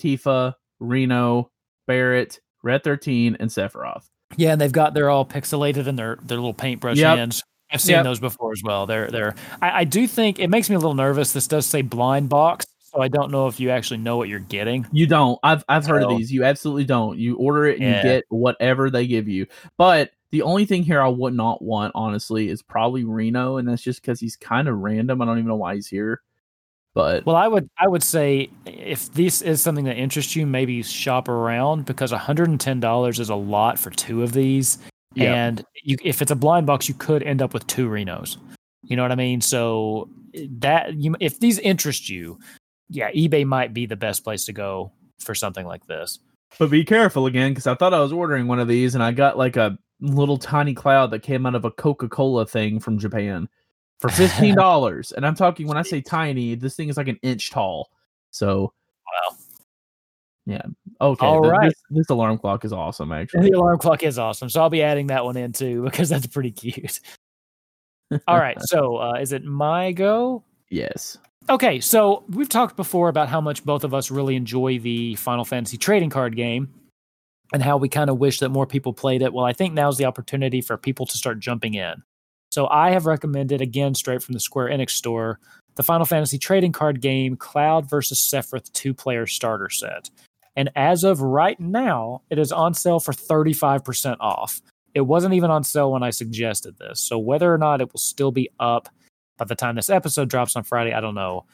Tifa, Reno, Barret, Red 13, and Sephiroth. Yeah, and they've got they're all pixelated and their their little paintbrush Yep. hands. I've seen Yep. those before as well. They're they're. I, I do think it makes me a little nervous. This does say blind box, so I don't know if you actually know what you're getting. You don't. I've I've heard of these. You absolutely don't. You order it and Yeah. you get whatever they give you. But the only thing here I would not want, honestly, is probably Reno, and that's just because he's kind of random. I don't even know why he's here. But Well, I would I would say if this is something that interests you, maybe shop around because $110 is a lot for two of these. Yeah. And you if it's a blind box, you could end up with two Renos. You know what I mean? So that you if these interest you, yeah, eBay might be the best place to go for something like this. but be careful again, because I thought I was ordering one of these, and I got like a little tiny cloud that came out of a Coca Cola thing from Japan for fifteen dollars. and I'm talking when I say tiny, this thing is like an inch tall. So Wow. yeah, okay. All th- right. this, this alarm clock is awesome, actually. the alarm clock is awesome. So I'll be adding that one in too because that's pretty cute. All right. So uh, is it my go? yes. Okay, so we've talked before about how much both of us really enjoy the Final Fantasy trading card game and how we kind of wish that more people played it. Well, I think now's the opportunity for people to start jumping in. So I have recommended, again, straight from the Square Enix store, the Final Fantasy trading card game Cloud versus Sephiroth two player starter set. And as of right now, it is on sale for 35% off. It wasn't even on sale when I suggested this. So whether or not it will still be up by the time this episode drops on Friday, I don't know.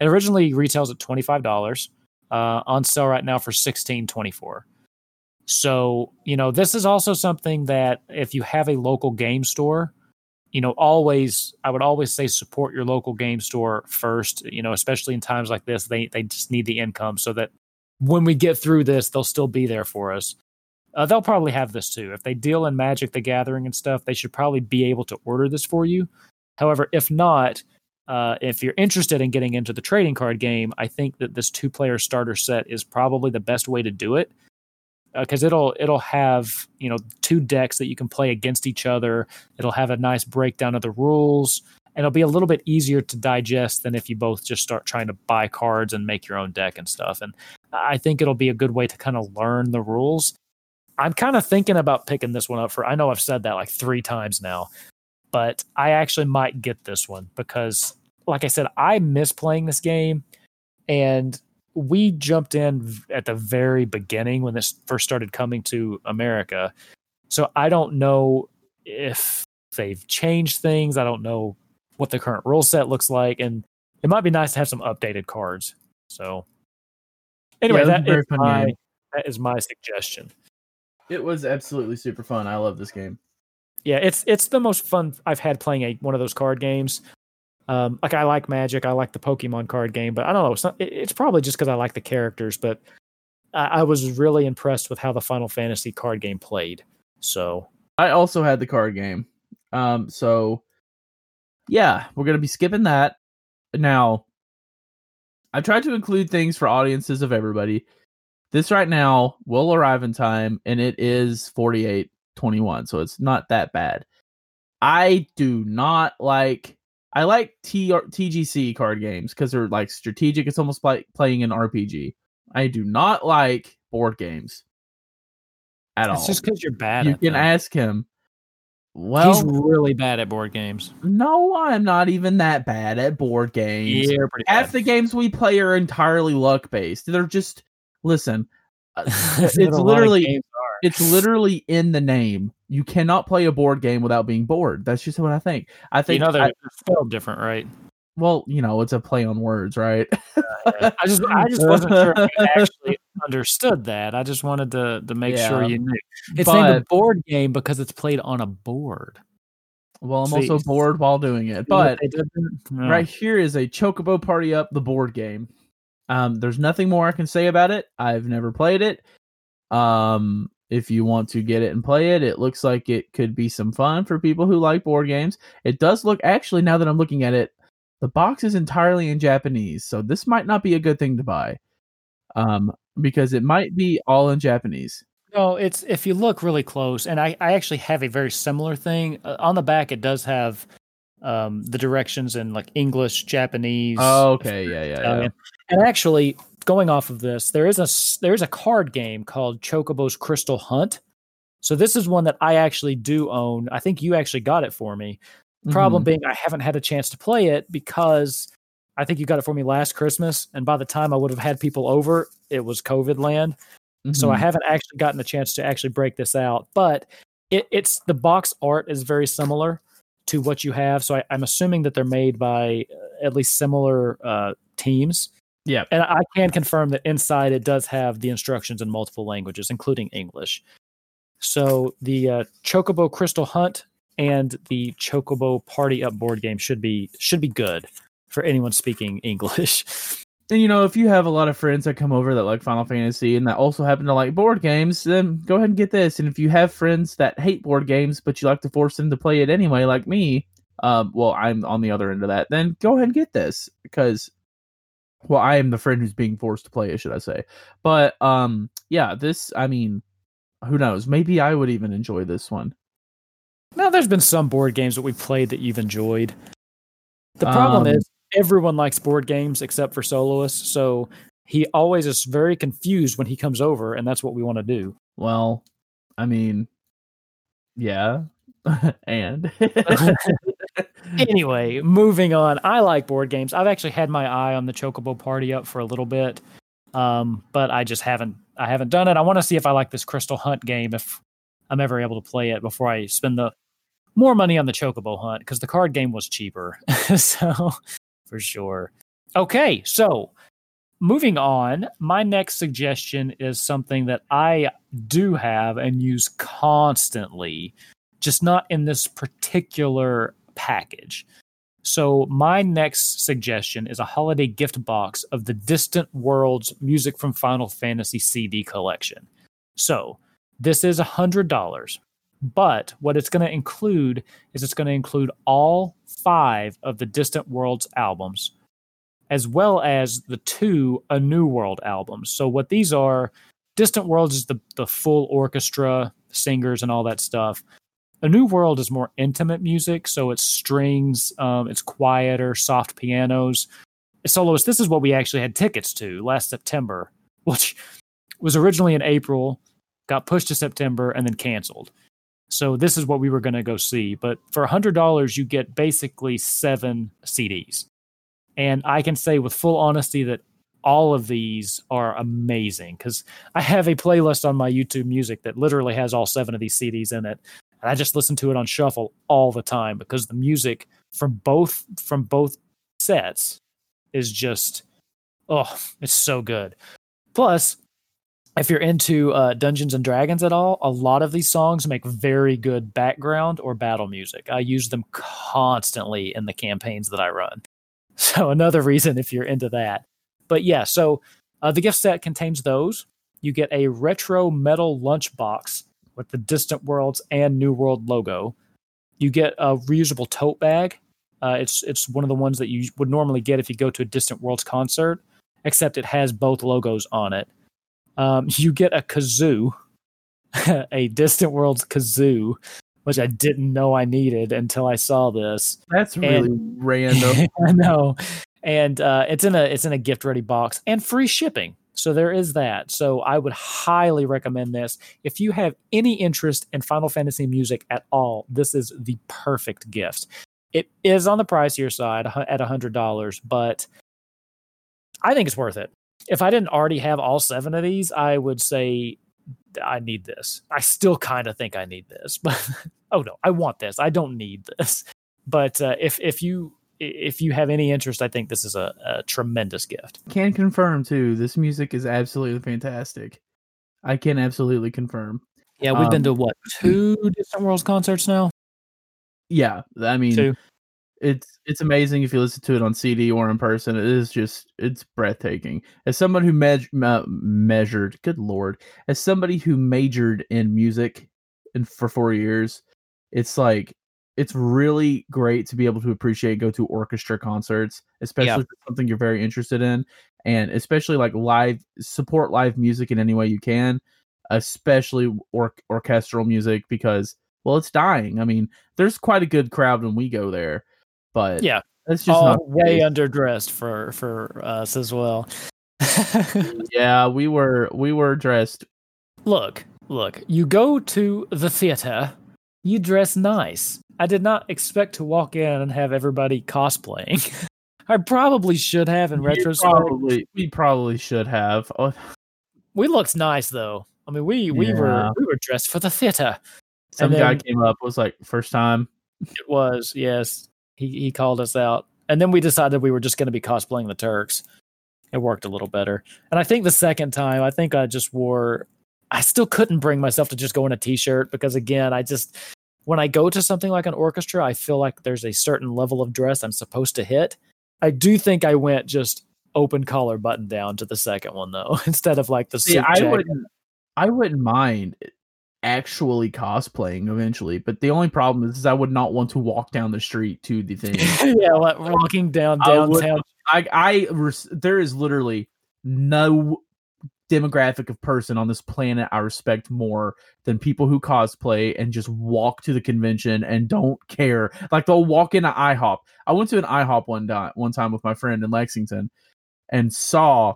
It originally retails at twenty five dollars. Uh, on sale right now for sixteen twenty four. So you know this is also something that if you have a local game store, you know always I would always say support your local game store first. You know especially in times like this, they they just need the income so that when we get through this, they'll still be there for us. Uh, they'll probably have this too. If they deal in Magic the Gathering and stuff, they should probably be able to order this for you. However, if not, uh, if you're interested in getting into the trading card game, I think that this two player starter set is probably the best way to do it Uh, because it'll it'll have you know two decks that you can play against each other. It'll have a nice breakdown of the rules, and it'll be a little bit easier to digest than if you both just start trying to buy cards and make your own deck and stuff. And I think it'll be a good way to kind of learn the rules. I'm kind of thinking about picking this one up for. I know I've said that like three times now, but I actually might get this one because, like I said, I miss playing this game, and we jumped in at the very beginning when this first started coming to America. So I don't know if they've changed things. I don't know what the current rule set looks like, and it might be nice to have some updated cards. So anyway, it was a that very is fun my game. that is my suggestion. It was absolutely super fun. I love this game. Yeah, it's it's the most fun I've had playing a one of those card games. Um, like I like Magic, I like the Pokemon card game, but I don't know. It's, not, it- it's probably just because I like the characters. But I, I was really impressed with how the Final Fantasy card game played. So I also had the card game. Um, so yeah, we're gonna be skipping that. Now, I tried to include things for audiences of everybody. This right now will arrive in time, and it is forty eight twenty one, so it's not that bad. I do not like. I like T- TGC card games because they're like strategic. It's almost like playing an RPG. I do not like board games at all. It's all. just because you're bad you can them. ask him. Well, He's really bad at board games. no, I'm not even that bad at board games. Yeah, pretty Half bad. the games we play are entirely luck based. They're just listen. uh, it's a lot of literally it's literally in the name. You cannot play a board game without being bored. That's just what I think. I think you think. know they're, I- spelled different, right? well, you know, it's a play on words, right? I just I just wasn't sure if you actually understood that. I just wanted to to make sure you knew. It's named a board game because it's played on a board. Well, I'm See- also bored while doing it. But they? No. right here is a Chocobo Party Up, the board game. Um, there's nothing more I can say about it. I've never played it. Um, if you want to get it and play it, it looks like it could be some fun for people who like board games. It does look actually now that I'm looking at it, the box is entirely in Japanese, so this might not be a good thing to buy. Um, because it might be all in Japanese. No, it's if you look really close, and I, I actually have a very similar thing uh, on the back. It does have um, the directions in like English, Japanese. Oh, okay, yeah, yeah, yeah. And actually, going off of this, there is a there is a card game called Chocobo's Crystal Hunt. So this is one that I actually do own. I think you actually got it for me. Problem Mhm. being, I haven't had a chance to play it because I think you got it for me last Christmas, and by the time I would have had people over, it was COVID land. So I Mhm. haven't actually gotten a chance to actually break this out. But it, it's the box art is very similar to what you have. So I, I'm assuming that they're made by uh, at least similar uh, teams. Yeah. And I can confirm that inside it does have the instructions in multiple languages, including English. So the uh, Chocobo Crystal Hunt and the Chocobo Party Up board game should be should be good for anyone speaking English. And you know, if you have a lot of friends that come over that like Final Fantasy and that also happen to like board games, then go ahead and get this. And if you have friends that hate board games but you like to force them to play it anyway, like me, um, well, I'm on the other end of that. Then go ahead and get this because, well, I am the friend who's being forced to play it, should I say? But um, yeah, this. I mean, who knows? Maybe I would even enjoy this one. Now, there's been some board games that we've played that you've enjoyed. The problem Um, is everyone likes board games except for soloists, so he always is very confused when he comes over, and that's what we want to do. Well, I mean, yeah, and anyway, moving on. I like board games. I've actually had my eye on the Chocobo Party up for a little bit, um, but I just haven't. I haven't done it. I want to see if I like this Crystal Hunt game if I'm ever able to play it before I spend the more money on the Chocobo Hunt because the card game was cheaper. so for sure. Okay, so moving on, my next suggestion is something that I do have and use constantly, just not in this particular package. So, my next suggestion is a holiday gift box of the Distant Worlds Music from Final Fantasy CD collection. So, this is $100, but what it's going to include is it's going to include all five of the Distant Worlds albums, as well as the two A New World albums. So, what these are, Distant Worlds is the, the full orchestra, singers, and all that stuff. A New World is more intimate music, so it's strings, um, it's quieter, soft pianos. Soloist, this is what we actually had tickets to last September, which was originally in April, got pushed to September, and then canceled. So this is what we were going to go see. But for $100, you get basically seven CDs. And I can say with full honesty that all of these are amazing because I have a playlist on my YouTube music that literally has all seven of these CDs in it. And I just listen to it on shuffle all the time because the music from both from both sets is just oh, it's so good. Plus, if you're into uh, Dungeons and Dragons at all, a lot of these songs make very good background or battle music. I use them constantly in the campaigns that I run. So another reason if you're into that. But yeah, so uh, the gift set contains those. You get a retro metal lunchbox with the Distant Worlds and New World logo. you get a reusable tote bag. Uh, it's it's one of the ones that you would normally get if you go to a Distant Worlds concert, except it has both logos on it. Um, you get a kazoo, a Distant Worlds kazoo, which I didn't know I needed until I saw this. That's really random. I know, and uh, it's in a it's in a gift ready box and free shipping. So there is that. So I would highly recommend this. If you have any interest in Final Fantasy music at all, this is the perfect gift. It is on the pricier side at $100, but I think it's worth it. If I didn't already have all seven of these, I would say I need this. I still kind of think I need this, but oh no, I want this. I don't need this. But uh, if if you if you have any interest, I think this is a, a tremendous gift. Can confirm too. This music is absolutely fantastic. I can absolutely confirm. Yeah, we've um, been to what two Distant Worlds concerts now? Yeah, I mean, Two. it's it's amazing if you listen to it on CD or in person. It is just it's breathtaking. As someone who me- me- measured, good lord, as somebody who majored in music and for four years, it's like it's really great to be able to appreciate go to orchestra concerts, especially Yeah. if it's something you're very interested in, and especially like live support live music in any way you can, especially or- orchestral music because well, it's dying. I mean, there's quite a good crowd when we go there, but Yeah. that's just All not way case. underdressed for for us as well. yeah, we were we were dressed. look, look. You go to the theater. You dress nice. I did not expect to walk in and have everybody cosplaying. I probably should have in retrospect. probably we probably should have. Oh, We looked nice though. I mean, we we Yeah. were we were dressed for the theater. some And guy came up it was like first time. It was yes. He he called us out, and then we decided we were just going to be cosplaying the Turks. It worked a little better, and I think the second time, I think I just wore. I still couldn't bring myself to just go in a t-shirt because again, I just when I go to something like an orchestra, I feel like there's a certain level of dress I'm supposed to hit. I do think I went just open collar button down to the second one though, instead of like the See, I jacket. wouldn't I wouldn't mind actually cosplaying eventually, but the only problem is, I would not want to walk down the street to the thing. yeah, like walking down I would- downtown. I I res- there is literally no demographic of person on this planet I respect more than people who cosplay and just walk to the convention and don't care. Like they'll walk into IHOP. I went to an IHOP one time one time with my friend in Lexington and saw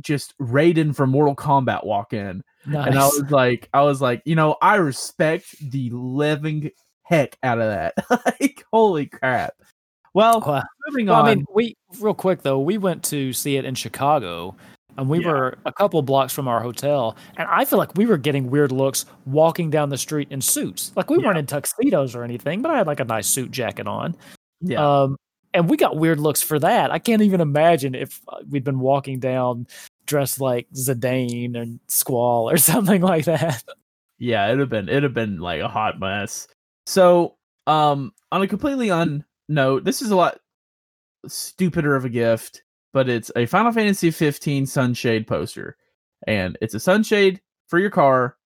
just Raiden from Mortal Kombat walk in. And I was like, I was like, you know, I respect the living heck out of that. like, holy crap. Well, Wow. moving Well, on. I mean, we real quick though, we went to see it in Chicago, and we Yeah. were a couple blocks from our hotel, and I feel like we were getting weird looks walking down the street in suits. Like we Yeah. weren't in tuxedos or anything, but I had like a nice suit jacket on. yeah. Um, and we got weird looks for that. I can't even imagine if uh, we'd been walking down dressed like Zidane and Squall or something like that. yeah, it'd have been it'd have been like a hot mess. So, um, on a completely on note, this is a lot stupider of a gift, but it's a Final Fantasy 15 sunshade poster, and it's a sunshade for your car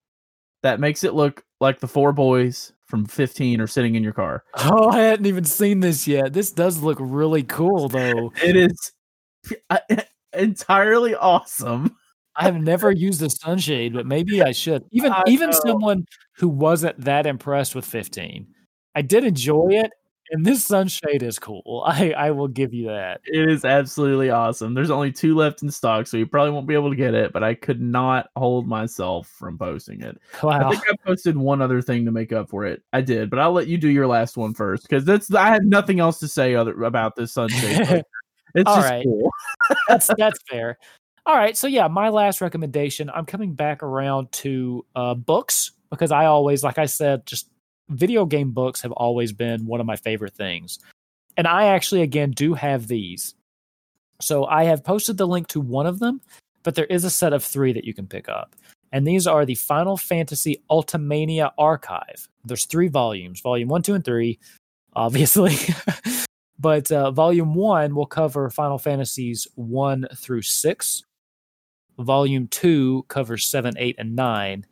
that makes it look like the four boys from 15 are sitting in your car. Oh, I hadn't even seen this yet. This does look really cool though. It is entirely awesome. I have never used a sunshade, but maybe I should. Even I even someone who wasn't that impressed with 15. I did enjoy it, and this sunshade is cool. I I will give you that. It is absolutely awesome. There's only two left in stock, so you probably won't be able to get it, but I could not hold myself from posting it. Wow. I think I posted one other thing to make up for it. I did, but I'll let you do your last one first because that's I had nothing else to say other about this sunshade. it's All just right. cool. that's that's fair. All right, so yeah, my last recommendation. I'm coming back around to uh, books because I always, like I said, just video game books have always been one of my favorite things, and I actually again do have these. So I have posted the link to one of them, but there is a set of three that you can pick up, and these are the Final Fantasy Ultimania Archive. There's three volumes: Volume One, Two, and Three, obviously. but uh, volume one will cover Final Fantasies one through six. Volume two covers seven, eight, and nine,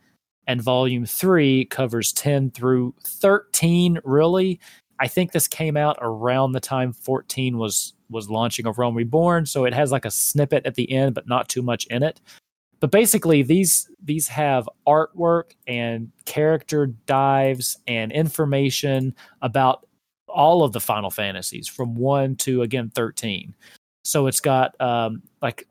and volume 3 covers 10 through 13 really. I think this came out around the time 14 was was launching of Realm Reborn, so it has like a snippet at the end but not too much in it. But basically these these have artwork and character dives and information about all of the Final Fantasies from 1 to again 13. So it's got um like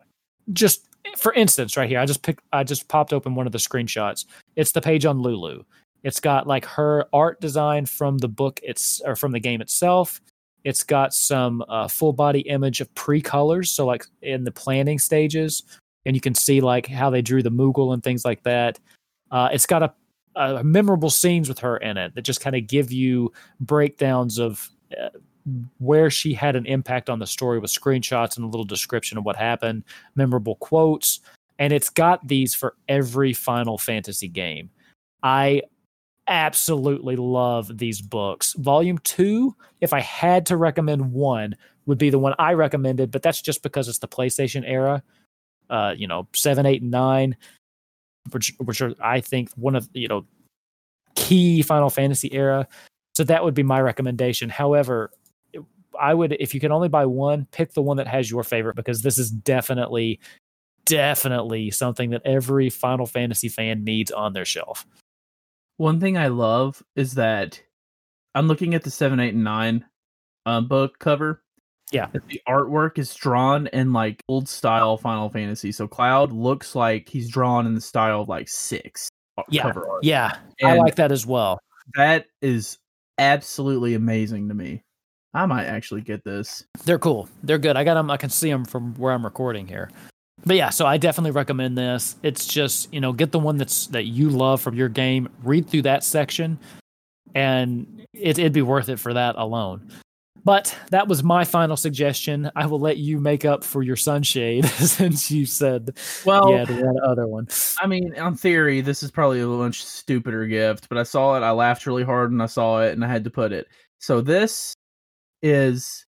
just for instance right here I just picked I just popped open one of the screenshots. It's the page on Lulu. It's got like her art design from the book it's or from the game itself. It's got some uh, full body image of pre colors, so like in the planning stages, and you can see like how they drew the Moogle and things like that. Uh, it's got a, a, memorable scenes with her in it that just kind of give you breakdowns of uh, where she had an impact on the story with screenshots and a little description of what happened, memorable quotes, and it's got these for every Final Fantasy game. I absolutely love these books. Volume two, if I had to recommend one, would be the one I recommended, but that's just because it's the PlayStation era. Uh, you know, seven, eight, and nine, which which are I think one of you know key Final Fantasy era. So that would be my recommendation. However, I would if you can only buy one, pick the one that has your favorite because this is definitely definitely something that every Final Fantasy fan needs on their shelf. One thing I love is that I'm looking at the seven, eight, and nine uh, book cover. Yeah, the artwork is drawn in like old style Final Fantasy. So Cloud looks like he's drawn in the style of like six. Yeah, yeah, and I like that as well. That is absolutely amazing to me. I might actually get this. They're cool. They're good. I got them. I can see them from where I'm recording here but yeah, so I definitely recommend this. It's just you know get the one that's that you love from your game, read through that section, and it, it'd be worth it for that alone. But that was my final suggestion. I will let you make up for your sunshade since you said well you had one other one. I mean, on theory, this is probably a much stupider gift, but I saw it, I laughed really hard when I saw it, and I had to put it. So this is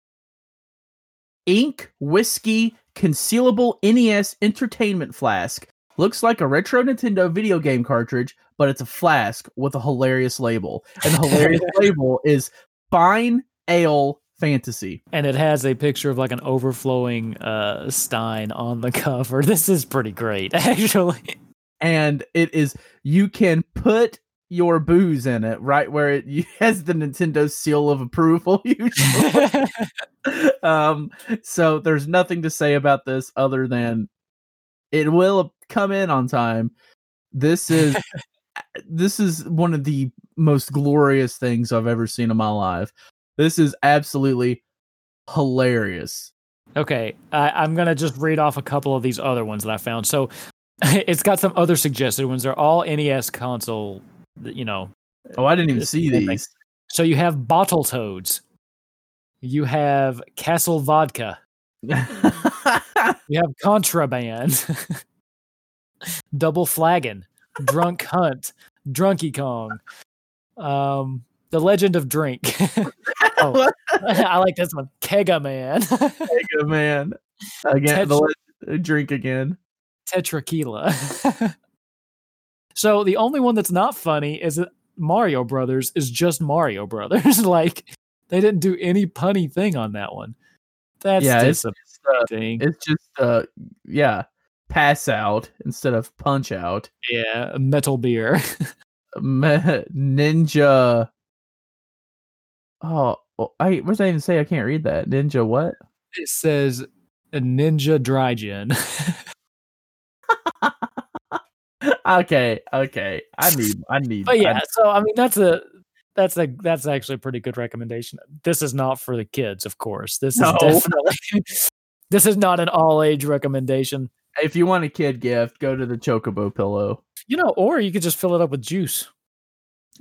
ink whiskey concealable NES entertainment flask. Looks like a retro Nintendo video game cartridge, but it's a flask with a hilarious label. And the hilarious label is Fine Ale Fantasy. And it has a picture of like an overflowing uh, Stein on the cover. This is pretty great, actually. And it is, you can put your booze in it, right where it has the Nintendo seal of approval usually. um, so there's nothing to say about this other than it will come in on time. This is this is one of the most glorious things I've ever seen in my life. This is absolutely hilarious. Okay, I, am gonna just read off a couple of these other ones that I found. So it's got some other suggested ones. They're all NES console you know. Oh, I didn't even see these. So you have bottle toads. You have Castle Vodka. you have contraband. Double flagon. Drunk hunt. Drunky Kong. Um, the Legend of Drink. oh, I like this one. Kega Man. Kega Man. Again, Tetra- the drink again. Tetraquila. So the only one that's not funny is that Mario Brothers is just Mario Brothers. like they didn't do any punny thing on that one. That's yeah, it's, it's, uh, it's just uh yeah, pass out instead of punch out. Yeah, metal beer. ninja. Oh, I what does that even say? I can't read that. Ninja what? It says a Ninja Dry Gin okay, okay. I need, I need. But yeah, so I mean, that's a that's a that's actually a pretty good recommendation. This is not for the kids, of course. This no. is definitely this is not an all age recommendation. If you want a kid gift, go to the Chocobo pillow. You know, or you could just fill it up with juice.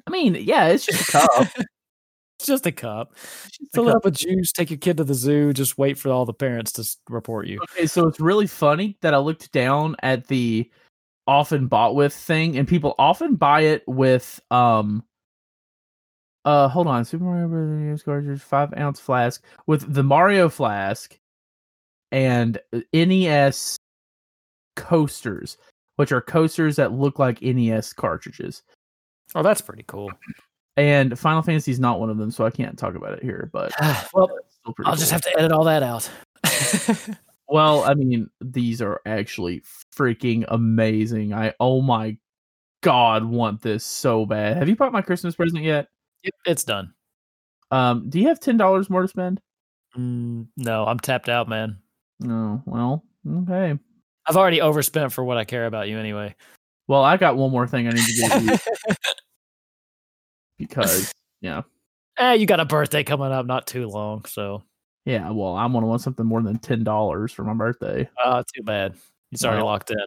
I mean, yeah, it's just a cup. it's just a cup. Just fill a it up with juice. Take your kid to the zoo. Just wait for all the parents to report you. Okay, so it's really funny that I looked down at the often bought with thing, and people often buy it with um uh hold on, Super Mario Bros. cartridge, five ounce flask with the Mario flask and NES coasters. which are coasters that look like NES cartridges. Oh, that's pretty cool. And Final Fantasy is not one of them, so I can't talk about it here. But well, it's still pretty I'll just have to edit all that out. Well, I mean, these are actually freaking amazing. I oh my god, want this so bad. Have you bought my Christmas present yet? It's done. Um, do you have ten dollars more to spend? Mm, no, I'm tapped out, man. No. Well, okay. I've already overspent for what I care about you anyway. Well, I got one more thing I need to get you because yeah, eh, you got a birthday coming up not too long, so yeah. Well, I'm gonna want something more than ten dollars for my birthday. uh too bad. It's already Well, locked in.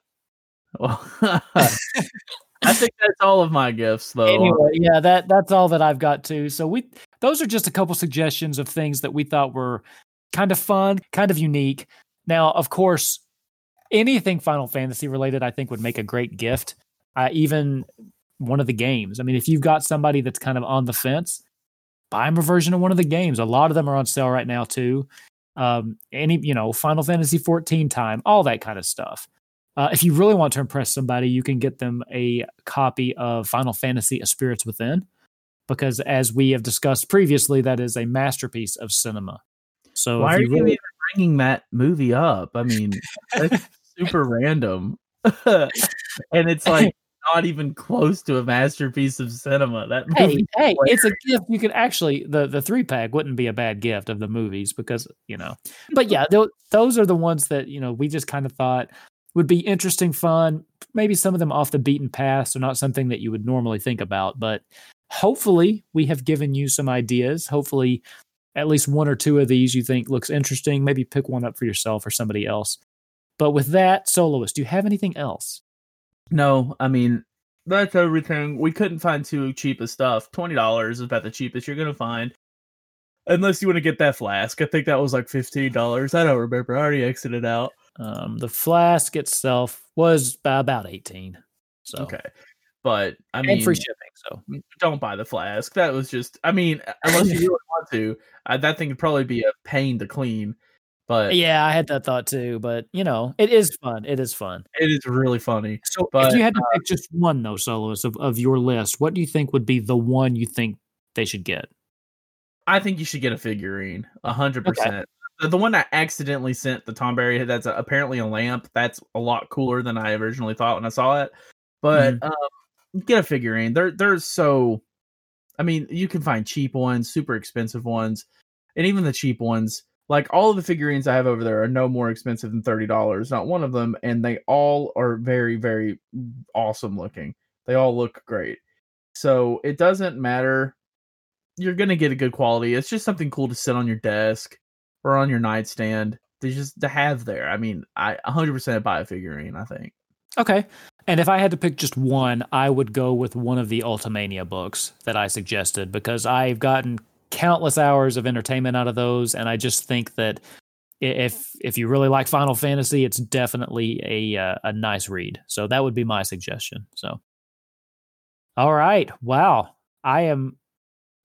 Well, I think that's all of my gifts, though. anyway, yeah, that that's all that I've got too. So we those are just a couple suggestions of things that we thought were kind of fun, kind of unique. Now, of course, anything Final Fantasy related, I think, would make a great gift. Uh, even one of the games. I mean, if you've got somebody that's kind of on the fence, buy them a version of one of the games. A lot of them are on sale right now too. Um, any you know, Final Fantasy 14 time, all that kind of stuff. Uh, if you really want to impress somebody, you can get them a copy of Final Fantasy: A Spirits Within, because as we have discussed previously, that is a masterpiece of cinema. So Why if are you you really, even bringing that movie up? I mean, that's super random, and it's like not even close to a masterpiece of cinema. That hey, hey, it's a gift. You could actually the the three pack wouldn't be a bad gift of the movies because you know. But yeah, tho- those are the ones that you know we just kind of thought would be interesting, fun. Maybe some of them off the beaten path, so not something that you would normally think about. But hopefully, we have given you some ideas. Hopefully, at least one or two of these you think looks interesting. Maybe pick one up for yourself or somebody else. But with that, soloist, do you have anything else? No, I mean that's everything. We couldn't find too cheap of stuff. Twenty dollars is about the cheapest you're gonna find. Unless you want to get that flask. I think that was like fifteen dollars. I don't remember. I already exited out. Um, the flask itself was about eighteen. So Okay. But I mean and free shipping. So don't buy the flask. That was just I mean, unless you really want to, uh, that thing would probably be a pain to clean. But yeah, I had that thought too. But you know, it is fun. It is fun. it is really funny. So But, uh if you had to pick just one though, soloist of, of your list, what do you think would be the one you think they should get? I think you should get a figurine, a hundred percent. The the one I accidentally sent the Tomberry that's a, apparently a lamp. That's a lot cooler than I originally thought when I saw it. But Mm-hmm. um, get a figurine. They're they're so. I mean, you can find cheap ones, super expensive ones, and even the cheap ones. Like all of the figurines I have over there are no more expensive than thirty dollars. Not one of them, and they all are very very awesome looking. They all look great. So it doesn't matter you're gonna get a good quality. It's just something cool to sit on your desk or on your nightstand. To just to have there. I mean, I 100% buy a figurine. I think. Okay. And if I had to pick just one, I would go with one of the Ultimania books that I suggested because I've gotten countless hours of entertainment out of those, and I just think that if if you really like Final Fantasy, it's definitely a uh, a nice read. So that would be my suggestion. So, all right, wow, I am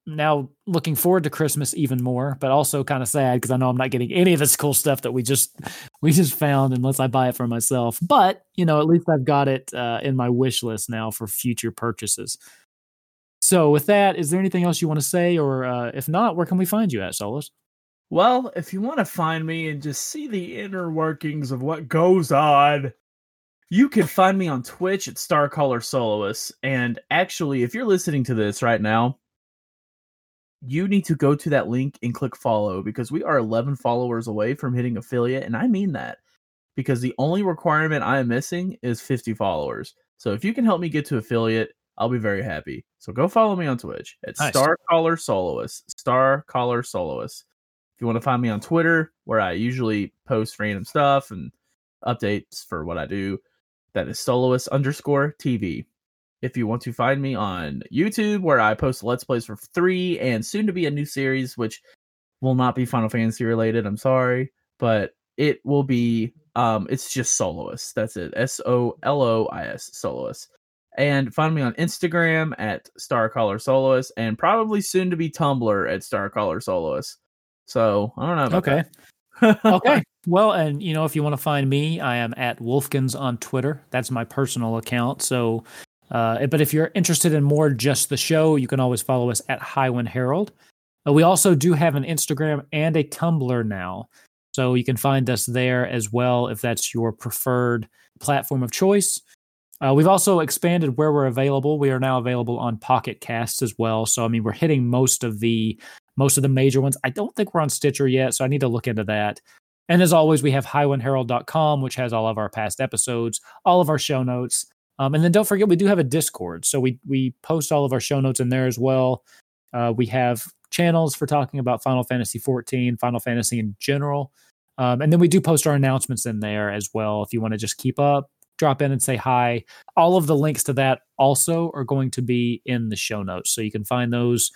now looking forward to Christmas even more, but also kind of sad because I know I'm not getting any of this cool stuff that we just we just found unless I buy it for myself. But you know, at least I've got it uh, in my wish list now for future purchases. So, with that, is there anything else you want to say, or uh, if not, where can we find you at, Solus? Well, if you want to find me and just see the inner workings of what goes on, you can find me on Twitch at Starcaller Soloist. And actually, if you're listening to this right now, you need to go to that link and click follow because we are 11 followers away from hitting affiliate. And I mean that because the only requirement I am missing is 50 followers. So if you can help me get to affiliate, I'll be very happy. So go follow me on Twitch at Nice. Star Caller Soloist. Star Caller Soloist. If you want to find me on Twitter, where I usually post random stuff and updates for what I do, that is soloist underscore TV. If you want to find me on YouTube, where I post Let's Plays for three and soon to be a new series, which will not be Final Fantasy related. I'm sorry, but it will be. Um, it's just soloist. That's it. S O L O I S soloist. And find me on Instagram at Starcaller Soloist, and probably soon to be Tumblr at Starcaller Soloist. So I don't know. Okay, okay, Well, and you know, if you want to find me, I am at Wolfkins on Twitter. That's my personal account. So, uh, but if you're interested in more just the show, you can always follow us at Highwind Herald. Uh, we also do have an Instagram and a Tumblr now. So you can find us there as well if that's your preferred platform of choice. Uh, we've also expanded where we're available. We are now available on Pocket Casts as well. So I mean, we're hitting most of the most of the major ones. I don't think we're on Stitcher yet, so I need to look into that. And as always, we have highwindherald.com, which has all of our past episodes, all of our show notes. Um, and then don't forget, we do have a Discord. So we we post all of our show notes in there as well. Uh, we have channels for talking about Final Fantasy 14, Final Fantasy in general. Um, and then we do post our announcements in there as well. If you want to just keep up, drop in and say hi. All of the links to that also are going to be in the show notes. So you can find those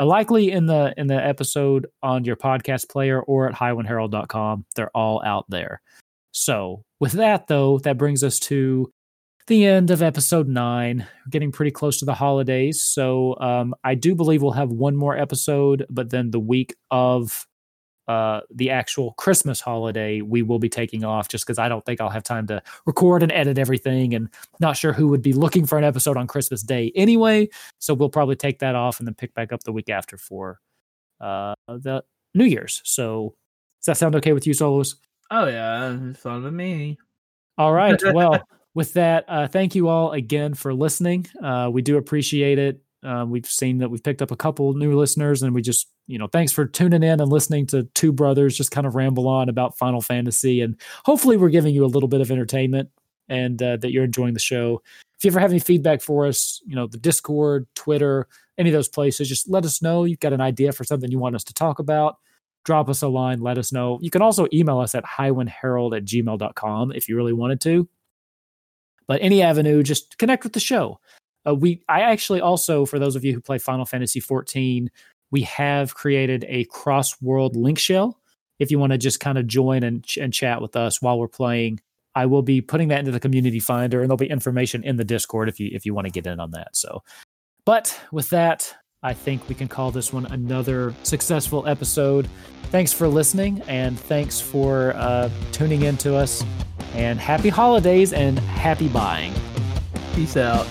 uh, likely in the in the episode on your podcast player or at highwindherald.com. They're all out there. So with that though, that brings us to the end of episode nine. We're getting pretty close to the holidays. So um, I do believe we'll have one more episode, but then the week of uh, the actual Christmas holiday, we will be taking off just because I don't think I'll have time to record and edit everything and not sure who would be looking for an episode on Christmas Day anyway. So we'll probably take that off and then pick back up the week after for uh, the New Year's. So does that sound okay with you, Solos? Oh, yeah. It's fun with me. All right. Well, with that, uh, thank you all again for listening. Uh, we do appreciate it. Uh, we've seen that we've picked up a couple new listeners, and we just, you know, thanks for tuning in and listening to two brothers just kind of ramble on about Final Fantasy. And hopefully, we're giving you a little bit of entertainment and uh, that you're enjoying the show. If you ever have any feedback for us, you know, the Discord, Twitter, any of those places, just let us know. You've got an idea for something you want us to talk about. Drop us a line, let us know. You can also email us at highwindherald at gmail.com if you really wanted to. But any avenue, just connect with the show. Uh, we I actually also for those of you who play Final Fantasy 14, we have created a cross world link shell. If you want to just kind of join and and chat with us while we're playing, I will be putting that into the community finder, and there'll be information in the Discord if you if you want to get in on that. So, but with that, I think we can call this one another successful episode. Thanks for listening, and thanks for uh, tuning in to us. And happy holidays and happy buying. Peace out.